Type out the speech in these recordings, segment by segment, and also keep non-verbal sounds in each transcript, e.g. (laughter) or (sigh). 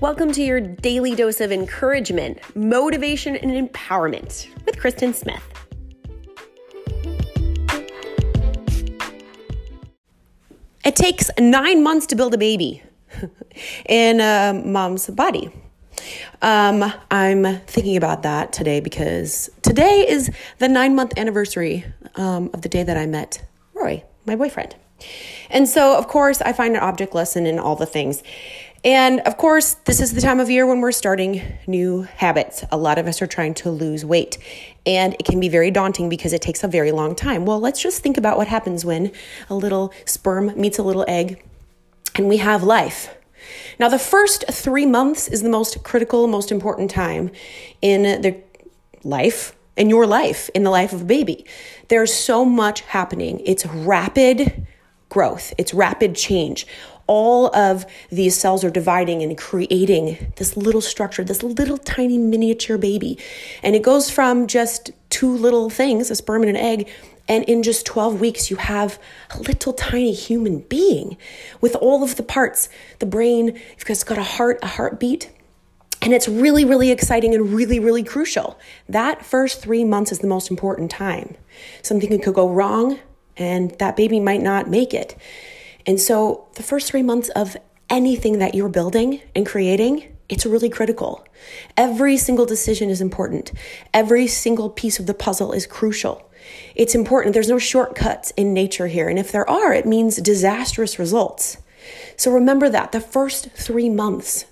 Welcome to your daily dose of encouragement, motivation, and empowerment with Kristen Smith. It takes nine months to build a baby (laughs) in a mom's body. Um, I'm thinking about that today because today is the nine month anniversary um, of the day that I met Roy, my boyfriend. And so, of course, I find an object lesson in all the things. And of course, this is the time of year when we're starting new habits. A lot of us are trying to lose weight, and it can be very daunting because it takes a very long time. Well, let's just think about what happens when a little sperm meets a little egg and we have life. Now, the first three months is the most critical, most important time in the life, in your life, in the life of a baby. There's so much happening. It's rapid growth, it's rapid change all of these cells are dividing and creating this little structure, this little tiny miniature baby. And it goes from just two little things, a sperm and an egg, and in just 12 weeks, you have a little tiny human being with all of the parts the brain, it's got a heart, a heartbeat. And it's really, really exciting and really, really crucial. That first three months is the most important time. Something could go wrong, and that baby might not make it. And so, the first three months of anything that you're building and creating, it's really critical. Every single decision is important. Every single piece of the puzzle is crucial. It's important. There's no shortcuts in nature here. And if there are, it means disastrous results. So remember that the first three months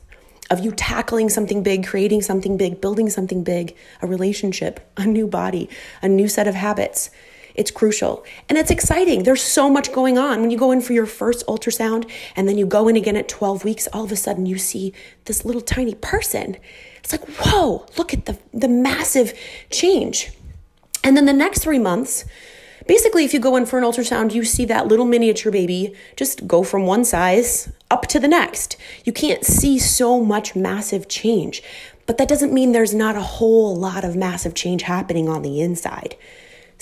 of you tackling something big, creating something big, building something big, a relationship, a new body, a new set of habits, it's crucial and it's exciting. There's so much going on. When you go in for your first ultrasound and then you go in again at 12 weeks, all of a sudden you see this little tiny person. It's like, whoa, look at the, the massive change. And then the next three months, basically, if you go in for an ultrasound, you see that little miniature baby just go from one size up to the next. You can't see so much massive change, but that doesn't mean there's not a whole lot of massive change happening on the inside.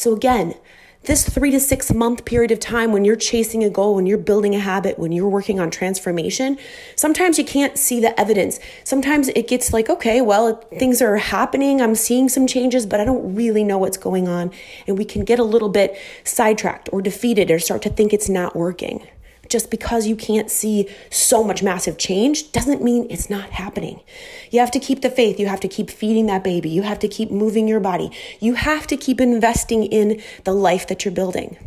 So, again, this three to six month period of time when you're chasing a goal, when you're building a habit, when you're working on transformation, sometimes you can't see the evidence. Sometimes it gets like, okay, well, things are happening. I'm seeing some changes, but I don't really know what's going on. And we can get a little bit sidetracked or defeated or start to think it's not working just because you can't see so much massive change doesn't mean it's not happening. You have to keep the faith. You have to keep feeding that baby. You have to keep moving your body. You have to keep investing in the life that you're building,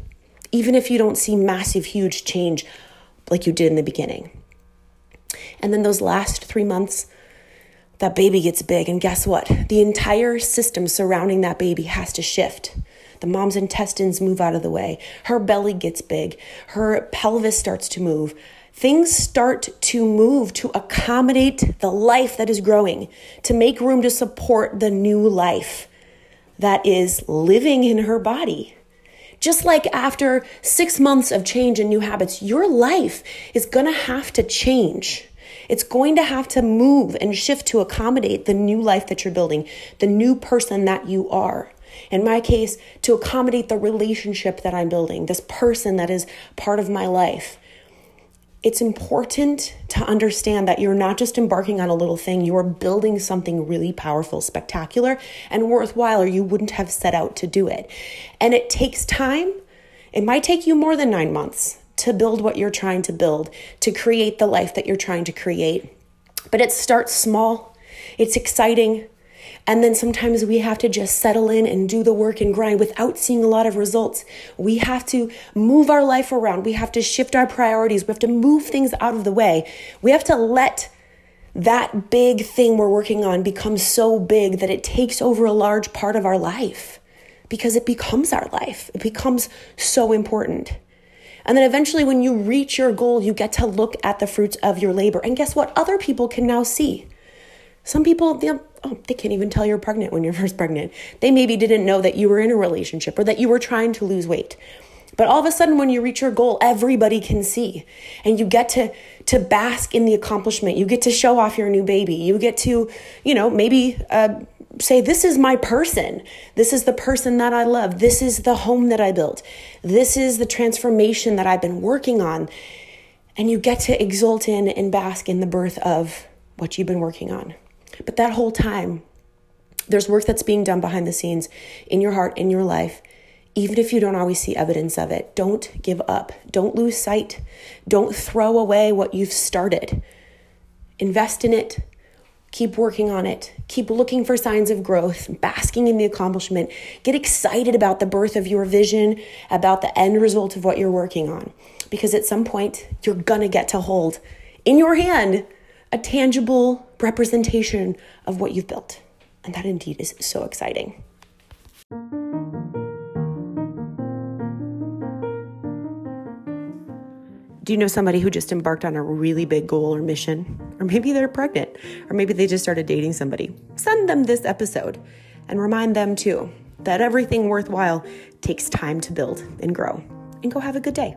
even if you don't see massive, huge change like you did in the beginning. And then those last three months, that baby gets big. And guess what? The entire system surrounding that baby has to shift. The mom's intestines move out of the way. Her belly gets big. Her pelvis starts to move. Things start to move to accommodate the life that is growing, to make room to support the new life that is living in her body. Just like after six months of change and new habits, your life is going to have to change. It's going to have to move and shift to accommodate the new life that you're building, the new person that you are in my case, to accommodate the relationship that I'm building, this person that is part of my life. It's important to understand that you're not just embarking on a little thing, you are building something really powerful, spectacular, and worthwhile, or you wouldn't have set out to do it. And it takes time. It might take you more than nine months to build what you're trying to build, to create the life that you're trying to create. But it starts small, it's exciting, and then sometimes we have to just settle in and do the work and grind without seeing a lot of results. We have to move our life around. We have to shift our priorities. We have to move things out of the way. We have to let that big thing we're working on become so big that it takes over a large part of our life because it becomes our life. It becomes so important. And then eventually, when you reach your goal, you get to look at the fruits of your labor. And guess what? Other people can now see. Some people, they, oh, they can't even tell you're pregnant when you're (laughs) first pregnant. They maybe didn't know that you were in a relationship or that you were trying to lose weight. But all of a sudden, when you reach your goal, everybody can see, and you get to to bask in the accomplishment. You get to show off your new baby. You get to, you know, maybe uh, say, "This is my person. This is the person that I love. This is the home that I built. This is the transformation that I've been working on." And you get to exult in and bask in the birth of what you've been working on. But that whole time, there's work that's being done behind the scenes in your heart, in your life, even if you don't always see evidence of it. Don't give up. Don't lose sight. Don't throw away what you've started. Invest in it. Keep working on it. Keep looking for signs of growth, basking in the accomplishment. Get excited about the birth of your vision, about the end result of what you're working on. Because at some point, you're gonna get to hold in your hand a tangible representation of what you've built. And that indeed is so exciting. Do you know somebody who just embarked on a really big goal or mission? Or maybe they're pregnant, or maybe they just started dating somebody. Send them this episode and remind them too that everything worthwhile takes time to build and grow. And go have a good day.